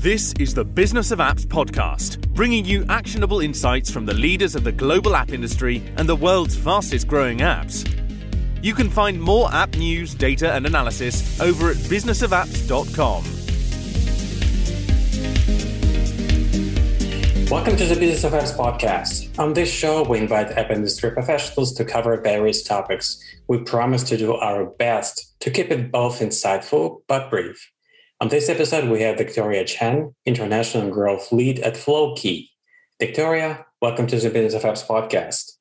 This is the Business of Apps podcast, bringing you actionable insights from the leaders of the global app industry and the world's fastest growing apps. You can find more app news, data, and analysis over at businessofapps.com. Welcome to the Business of Apps podcast. On this show, we invite app industry professionals to cover various topics. We promise to do our best to keep it both insightful but brief. On this episode, we have Victoria Chen, International Growth Lead at Flowkey. Victoria, welcome to the Business of Apps podcast.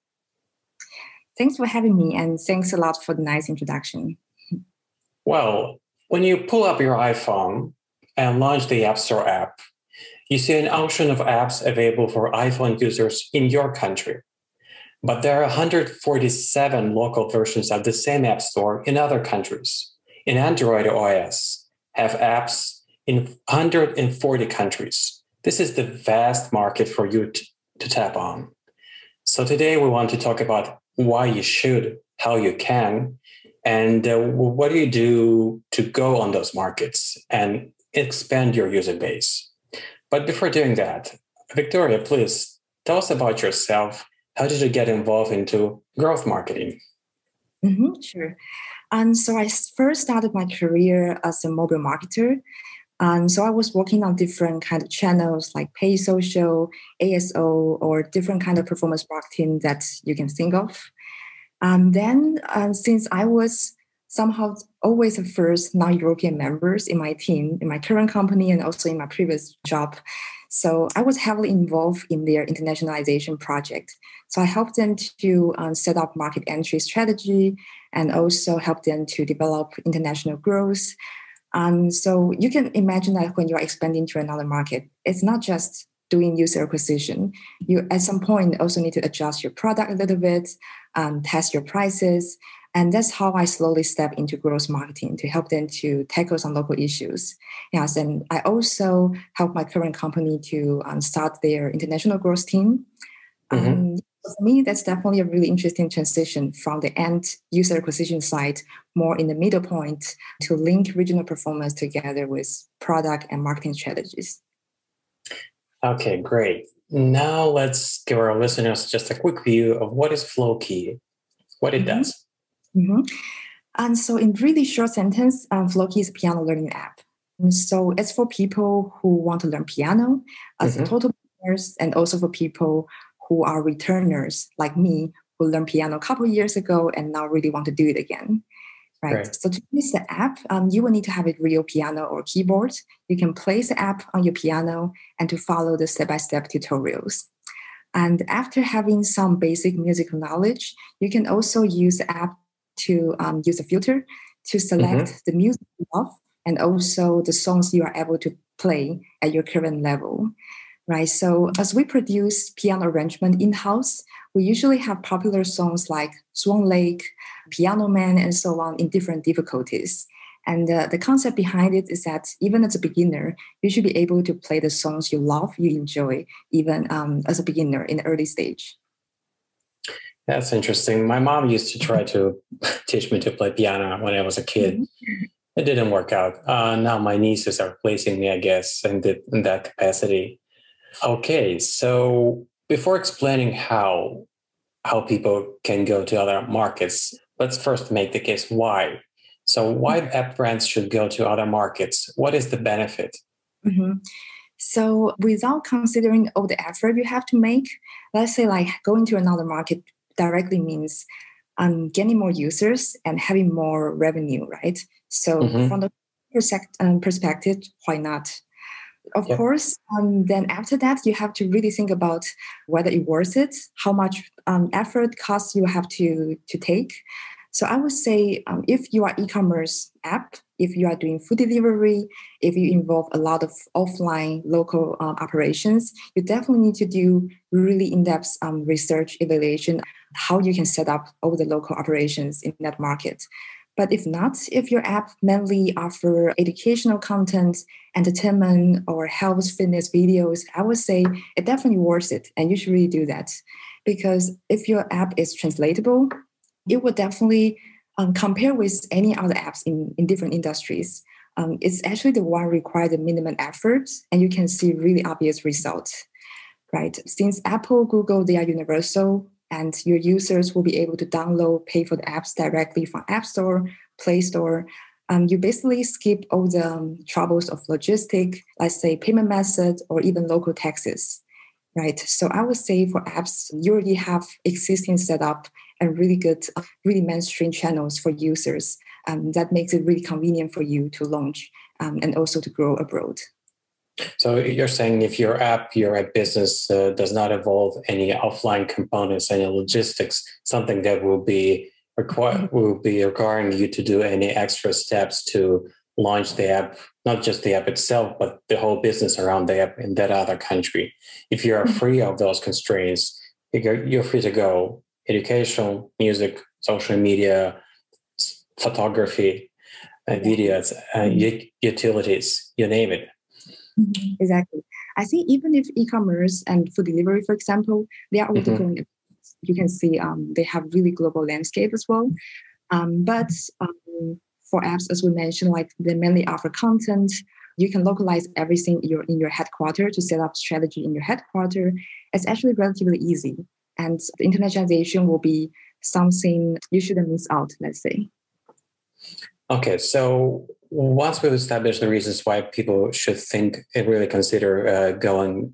Thanks for having me, and thanks a lot for the nice introduction. Well, when you pull up your iPhone and launch the App Store app, you see an ocean of apps available for iPhone users in your country. But there are 147 local versions of the same App Store in other countries. In Android OS, have apps in 140 countries. This is the vast market for you to, to tap on. So today we want to talk about why you should, how you can, and uh, what do you do to go on those markets and expand your user base. But before doing that, Victoria, please tell us about yourself. How did you get involved into growth marketing? Mm-hmm, sure. And so I first started my career as a mobile marketer. And so I was working on different kind of channels like pay social, ASO, or different kind of performance marketing that you can think of. And then uh, since I was somehow always the first non-European members in my team, in my current company and also in my previous job, so I was heavily involved in their internationalization project. So I helped them to um, set up market entry strategy and also help them to develop international growth. Um, so you can imagine that when you're expanding to another market, it's not just doing user acquisition. You at some point also need to adjust your product a little bit, um, test your prices, and that's how I slowly step into growth marketing to help them to tackle some local issues. Yes, and I also help my current company to um, start their international growth team. Mm-hmm. Um, for me, that's definitely a really interesting transition from the end user acquisition side, more in the middle point, to link regional performance together with product and marketing strategies. Okay, great. Now let's give our listeners just a quick view of what is Flowkey, what it mm-hmm. does. Mm-hmm. And so, in really short sentence, um, Flowkey is a piano learning app. And so it's for people who want to learn piano as mm-hmm. a total beginners, and also for people who are returners like me who learned piano a couple years ago and now really want to do it again. Right. right. So to use the app, um, you will need to have a real piano or keyboard. You can place the app on your piano and to follow the step-by-step tutorials. And after having some basic musical knowledge, you can also use the app to um, use a filter to select mm-hmm. the music you love and also the songs you are able to play at your current level right? So as we produce piano arrangement in-house, we usually have popular songs like Swan Lake, Piano Man, and so on in different difficulties. And uh, the concept behind it is that even as a beginner, you should be able to play the songs you love, you enjoy, even um, as a beginner in the early stage. That's interesting. My mom used to try to teach me to play piano when I was a kid. Mm-hmm. It didn't work out. Uh, now my nieces are replacing me, I guess, in, the, in that capacity. Okay, so before explaining how how people can go to other markets, let's first make the case why. So, why mm-hmm. app brands should go to other markets? What is the benefit? Mm-hmm. So, without considering all the effort you have to make, let's say like going to another market directly means um, getting more users and having more revenue, right? So, mm-hmm. from the um, perspective, why not? Of yeah. course um, then after that you have to really think about whether it worth it how much um, effort cost you have to to take so i would say um, if you are e-commerce app if you are doing food delivery if you involve a lot of offline local um, operations you definitely need to do really in-depth um, research evaluation how you can set up all the local operations in that market but if not, if your app mainly offer educational content, entertainment, or health fitness videos, I would say it definitely worth it. And you should really do that. Because if your app is translatable, it will definitely um, compare with any other apps in, in different industries. um, it's actually the one required the minimum effort, and you can see really obvious results, right? Since Apple, Google, they are universal, and your users will be able to download, pay for the apps directly from App Store, Play Store. Um, you basically skip all the um, troubles of logistic, let's say payment method or even local taxes, right? So I would say for apps, you already have existing setup and really good, really mainstream channels for users. Um, that makes it really convenient for you to launch um, and also to grow abroad. So you're saying if your app, your app business uh, does not involve any offline components, any logistics, something that will be require will be requiring you to do any extra steps to launch the app, not just the app itself, but the whole business around the app in that other country. If you are mm-hmm. free of those constraints, you're free to go. Education, music, social media, photography, uh, videos, uh, utilities, you name it. Mm-hmm. Exactly. I think even if e-commerce and food delivery, for example, they are also mm-hmm. going. You can see um, they have really global landscape as well. Um, but um, for apps, as we mentioned, like they mainly offer content. You can localize everything in your in your headquarter to set up strategy in your headquarter. It's actually relatively easy, and the internationalization will be something you shouldn't miss out. Let's say. Okay, so once we've established the reasons why people should think and really consider uh, going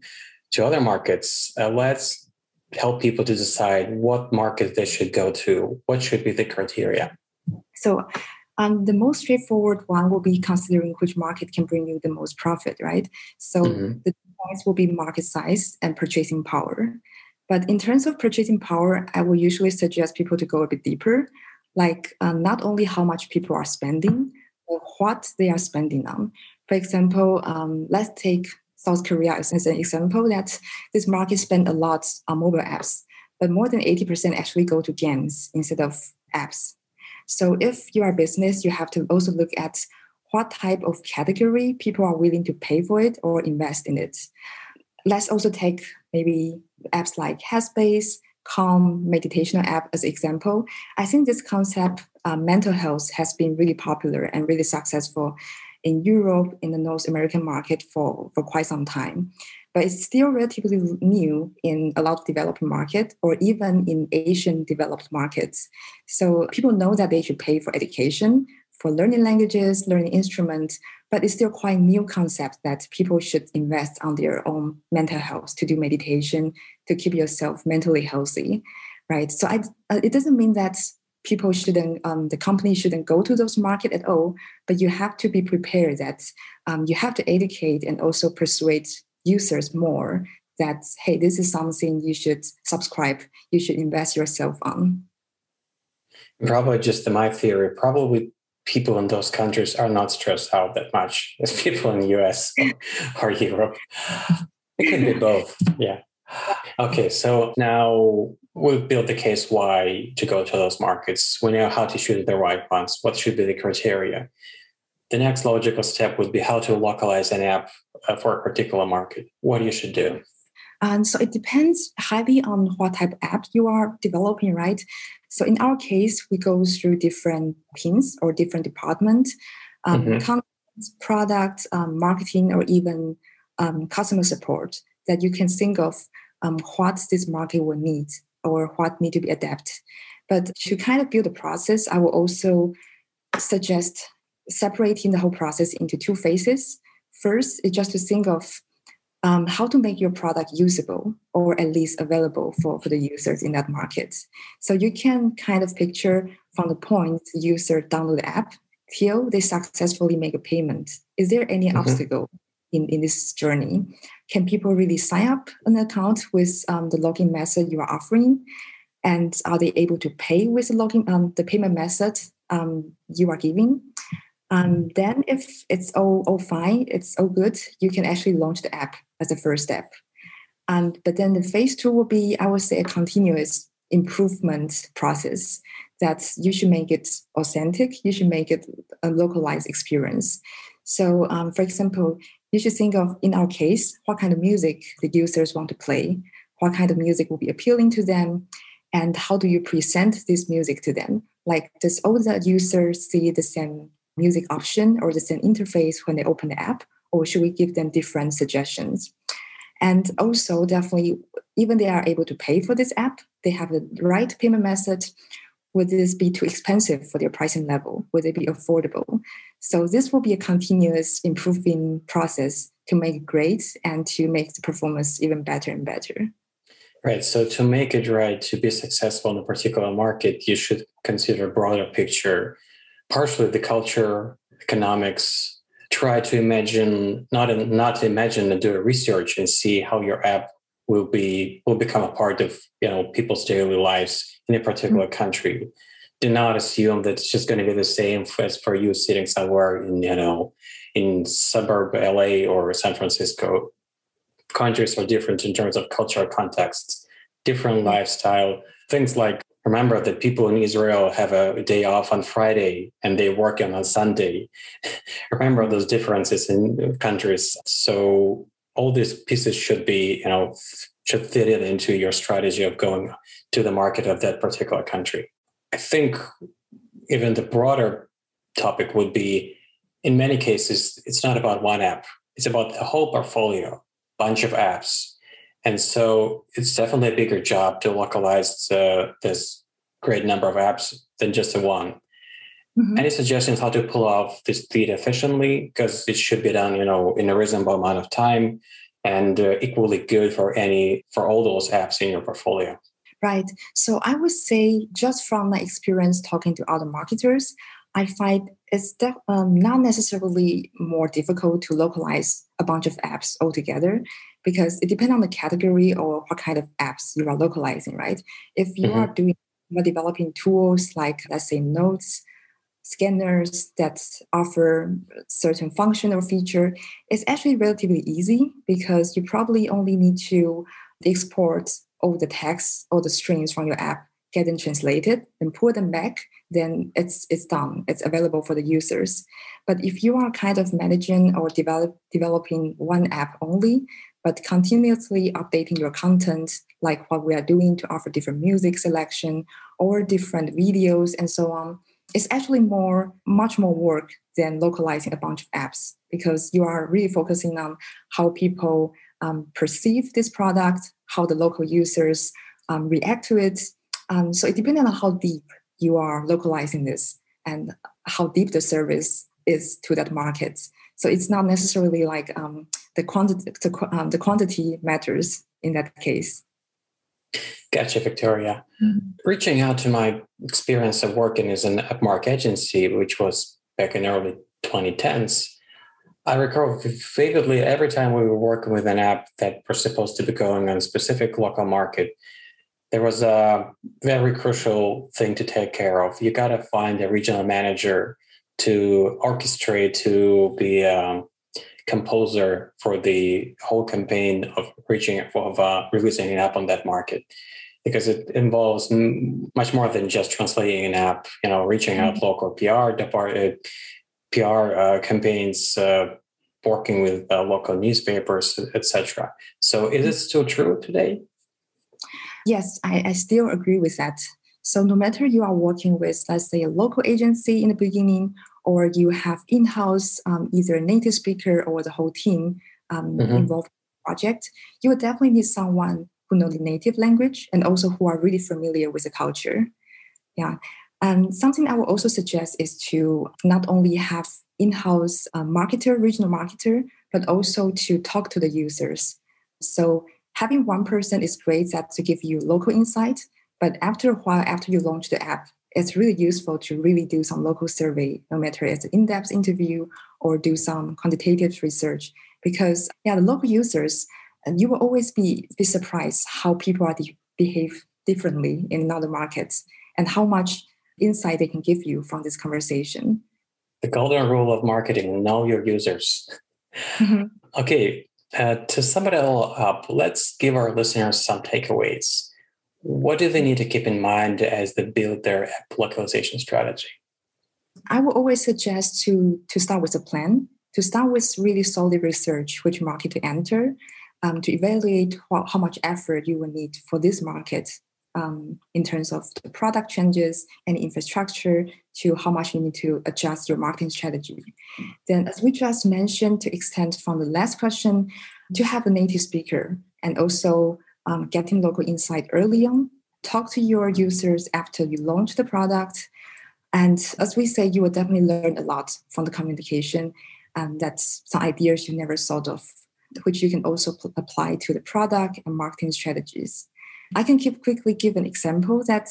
to other markets, uh, let's help people to decide what market they should go to. What should be the criteria? So, um, the most straightforward one will be considering which market can bring you the most profit, right? So, mm-hmm. the points will be market size and purchasing power. But in terms of purchasing power, I will usually suggest people to go a bit deeper, like uh, not only how much people are spending, what they are spending on. For example, um, let's take South Korea as an example that this market spend a lot on mobile apps, but more than 80% actually go to games instead of apps. So if you are a business, you have to also look at what type of category people are willing to pay for it or invest in it. Let's also take maybe apps like Headspace, calm meditational app as example, I think this concept, uh, mental health, has been really popular and really successful in Europe, in the North American market for, for quite some time. But it's still relatively new in a lot of developed markets or even in Asian developed markets. So people know that they should pay for education, for learning languages, learning instruments, but it's still quite new concept that people should invest on their own mental health to do meditation to keep yourself mentally healthy right? So I, uh, it doesn't mean that people shouldn't um, the company shouldn't go to those market at all but you have to be prepared that um, you have to educate and also persuade users more that hey this is something you should subscribe you should invest yourself on. Probably just in my theory probably people in those countries are not stressed out that much as people in the US or Europe. It could be both. Yeah. Okay, so now we've built the case why to go to those markets. We know how to choose the right ones. What should be the criteria? The next logical step would be how to localize an app uh, for a particular market. What you should do. And so it depends highly on what type of app you are developing, right? So in our case, we go through different pins or different departments, um, mm-hmm. content, product, um, marketing, or even um, customer support that you can think of um, what this market will need or what need to be adapted. But to kind of build a process, I will also suggest separating the whole process into two phases. First is just to think of um, how to make your product usable or at least available for, for the users in that market. So you can kind of picture from the point the user download the app till they successfully make a payment. Is there any mm-hmm. obstacle in, in this journey? Can people really sign up an account with um, the login method you are offering? And are they able to pay with the login um, the payment method um, you are giving? Um, then if it's all, all fine, it's all good, you can actually launch the app as a first step. But then the phase two will be, I would say, a continuous improvement process that you should make it authentic, you should make it a localized experience. So um, for example, you should think of, in our case, what kind of music the users want to play, what kind of music will be appealing to them, and how do you present this music to them? Like, does all the users see the same music option or the same interface when they open the app, or should we give them different suggestions? And also, definitely, even they are able to pay for this app, they have the right payment method. Would this be too expensive for their pricing level? Would it be affordable? So this will be a continuous improving process to make it great and to make the performance even better and better. Right. So to make it right, to be successful in a particular market, you should consider broader picture, partially the culture, economics. Try to imagine, not in, not to imagine and do a research and see how your app will be will become a part of you know people's daily lives in a particular mm-hmm. country. Do not assume that it's just going to be the same as for you sitting somewhere in you know in suburb LA or San Francisco countries are different in terms of cultural contexts, different mm-hmm. lifestyle, things like remember that people in Israel have a day off on Friday and they work on a Sunday. remember those differences in countries. So all these pieces should be, you know, should fit it into your strategy of going to the market of that particular country. I think even the broader topic would be in many cases, it's not about one app. It's about the whole portfolio bunch of apps. And so it's definitely a bigger job to localize uh, this great number of apps than just a one. Mm-hmm. Any suggestions how to pull off this feed efficiently? Because it should be done, you know, in a reasonable amount of time and uh, equally good for any for all those apps in your portfolio. Right. So I would say, just from my experience talking to other marketers, I find it's def- um, not necessarily more difficult to localize a bunch of apps altogether because it depends on the category or what kind of apps you are localizing, right? If you mm-hmm. are doing you are developing tools like let's say notes, scanners that offer certain function or feature, it's actually relatively easy because you probably only need to export all the text or the strings from your app, get them translated, and pull them back then it's it's done. It's available for the users. But if you are kind of managing or develop, developing one app only, but continuously updating your content, like what we are doing to offer different music selection or different videos and so on, it's actually more much more work than localizing a bunch of apps because you are really focusing on how people um, perceive this product, how the local users um, react to it. Um, so it depends on how deep you are localizing this and how deep the service is to that market. So it's not necessarily like um, the quantity the, um, the quantity matters in that case. Gotcha, Victoria. Mm-hmm. Reaching out to my experience of working as an upmark agency, which was back in early 2010s, I recall vividly every time we were working with an app that was supposed to be going on a specific local market, there was a very crucial thing to take care of. You got to find a regional manager to orchestrate, to be a composer for the whole campaign of reaching of uh, releasing an app on that market, because it involves much more than just translating an app. You know, reaching out mm-hmm. local PR department, uh, PR uh, campaigns. Uh, working with uh, local newspapers, etc. So, is it still true today? Yes, I, I still agree with that. So no matter you are working with, let's say, a local agency in the beginning, or you have in-house um, either a native speaker or the whole team um, mm-hmm. involved in the project, you will definitely need someone who know the native language and also who are really familiar with the culture. Yeah. And something I would also suggest is to not only have in-house uh, marketer, regional marketer, but also to talk to the users. So having one person is great that to give you local insight but after a while after you launch the app it's really useful to really do some local survey no matter it's an in-depth interview or do some quantitative research. Because yeah the local users and you will always be, be surprised how people are de- behave differently in other markets and how much insight they can give you from this conversation. The golden rule of marketing know your users. Mm-hmm. okay uh, to sum it all up, let's give our listeners some takeaways. What do they need to keep in mind as they build their app localization strategy? I would always suggest to, to start with a plan, to start with really solid research, which market to enter, um, to evaluate how much effort you will need for this market um, in terms of the product changes and infrastructure to how much you need to adjust your marketing strategy. Then, as we just mentioned, to extend from the last question, to have a native speaker and also um, getting local insight early on, talk to your users after you launch the product. And as we say, you will definitely learn a lot from the communication. And that's some ideas you never thought of, which you can also p- apply to the product and marketing strategies. I can keep quickly give an example that,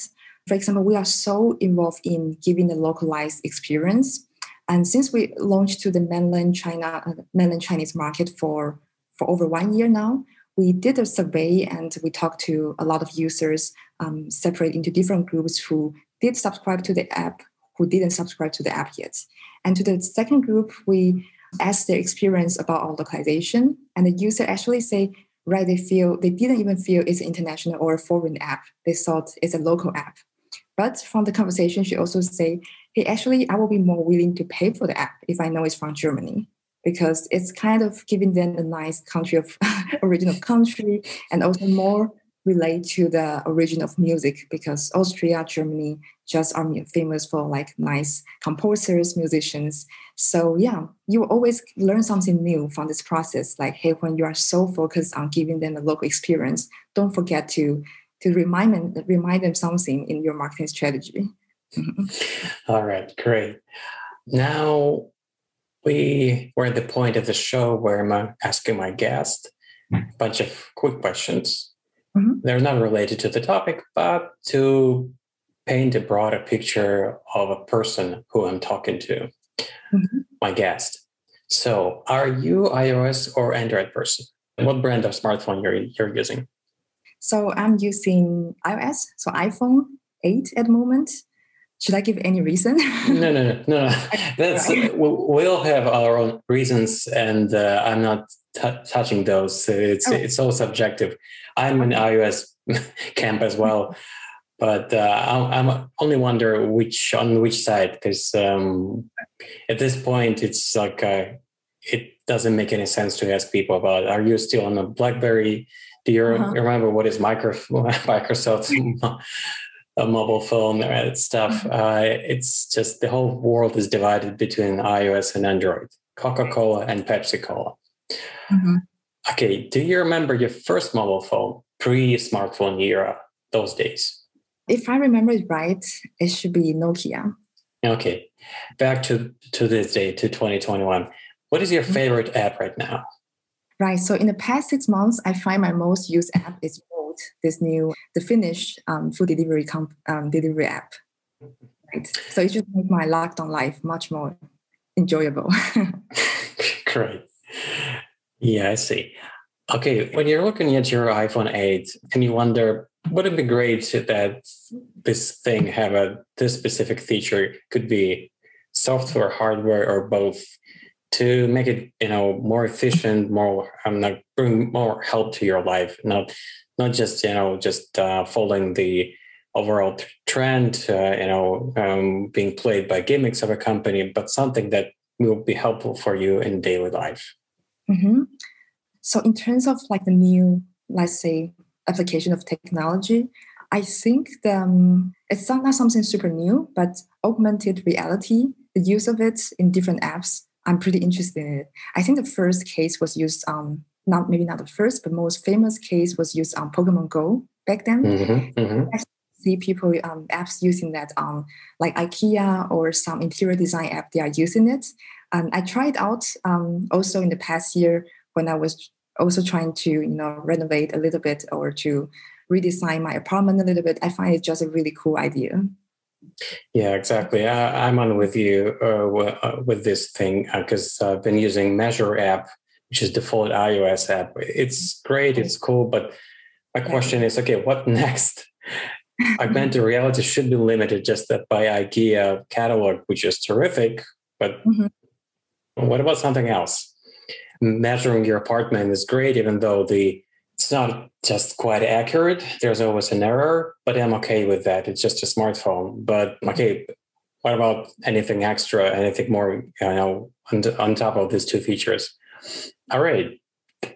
for example, we are so involved in giving the localized experience. And since we launched to the mainland China, uh, mainland Chinese market for, for over one year now, we did a survey and we talked to a lot of users um, separate into different groups who did subscribe to the app, who didn't subscribe to the app yet. And to the second group, we asked their experience about our localization. And the user actually say, right, they feel they didn't even feel it's an international or a foreign app. They thought it's a local app. But from the conversation, she also say, hey, actually, I will be more willing to pay for the app if I know it's from Germany because it's kind of giving them a nice country of original country and also more relate to the origin of music because Austria, Germany just are famous for like nice composers, musicians. So yeah, you always learn something new from this process. Like, hey, when you are so focused on giving them a local experience, don't forget to to remind them remind them something in your marketing strategy. Mm-hmm. All right, great. Now we were at the point of the show where I'm uh, asking my guest a bunch of quick questions. Mm-hmm. They're not related to the topic, but to paint a broader picture of a person who I'm talking to, mm-hmm. my guest. So, are you iOS or Android person? What brand of smartphone you're you're using? So I'm using iOS, so iPhone 8 at the moment. Should I give any reason? no, no, no, no. That's we'll have our own reasons, and uh, I'm not t- touching those. It's oh. it's all subjective. I'm in iOS camp as well, but uh, I'm only wonder which on which side because um, at this point it's like uh, it doesn't make any sense to ask people about. Are you still on a BlackBerry? Do you uh-huh. remember what is Microsoft? A mobile phone and stuff. Mm-hmm. Uh, it's just the whole world is divided between iOS and Android, Coca Cola and Pepsi Cola. Mm-hmm. Okay, do you remember your first mobile phone pre smartphone era, those days? If I remember it right, it should be Nokia. Okay, back to, to this day, to 2021. What is your mm-hmm. favorite app right now? Right. So in the past six months, I find my most used app is this new the Finnish um, food delivery comp, um, delivery app. Right. So it just makes my lockdown life much more enjoyable. Great. Yeah, I see. Okay, when you're looking at your iPhone 8 and you wonder, would it be great that this thing have a this specific feature? Could be software, hardware, or both to make it you know more efficient more i'm not bring more help to your life not not just you know just uh, following the overall trend uh, you know um, being played by gimmicks of a company but something that will be helpful for you in daily life mm-hmm. so in terms of like the new let's say application of technology i think the, um, it's not something super new but augmented reality the use of it in different apps i'm pretty interested in it i think the first case was used on not maybe not the first, but most famous case was used on Pokemon Go back then. Mm-hmm, mm-hmm. I see people um, apps using that on like IKEA or some interior design app. They are using it, and I tried out um, also in the past year when I was also trying to you know renovate a little bit or to redesign my apartment a little bit. I find it just a really cool idea. Yeah, exactly. I, am on with you uh, uh with this thing because uh, I've been using Measure app which is default iOS app. It's great, it's cool, but my question is, okay, what next? Augmented reality should be limited just by IKEA catalog, which is terrific, but mm-hmm. what about something else? Measuring your apartment is great, even though the it's not just quite accurate. There's always an error, but I'm okay with that. It's just a smartphone. But okay, what about anything extra, anything more, you know, on, on top of these two features? All right.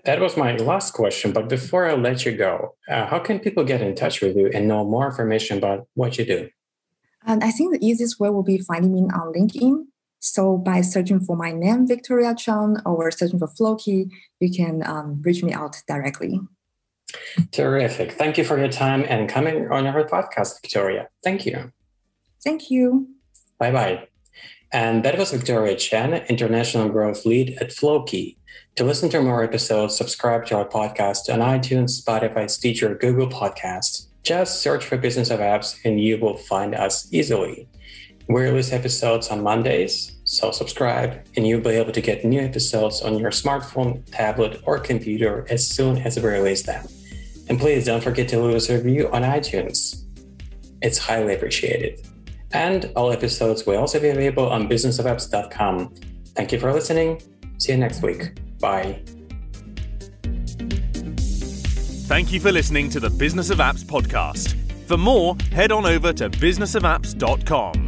That was my last question. But before I let you go, uh, how can people get in touch with you and know more information about what you do? And I think the easiest way will be finding me on LinkedIn. So by searching for my name, Victoria Chang, or searching for Flowkey, you can um, reach me out directly. Terrific. Thank you for your time and coming on our podcast, Victoria. Thank you. Thank you. Bye bye. And that was Victoria Chen, International Growth Lead at Flowkey. To listen to more episodes, subscribe to our podcast on iTunes, Spotify, Stitcher, Google Podcasts. Just search for Business of Apps and you will find us easily. We release episodes on Mondays, so subscribe and you'll be able to get new episodes on your smartphone, tablet, or computer as soon as we release them. And please don't forget to leave us a review on iTunes. It's highly appreciated. And all episodes will also be available on businessofapps.com. Thank you for listening. See you next week. Bye. Thank you for listening to the Business of Apps podcast. For more, head on over to businessofapps.com.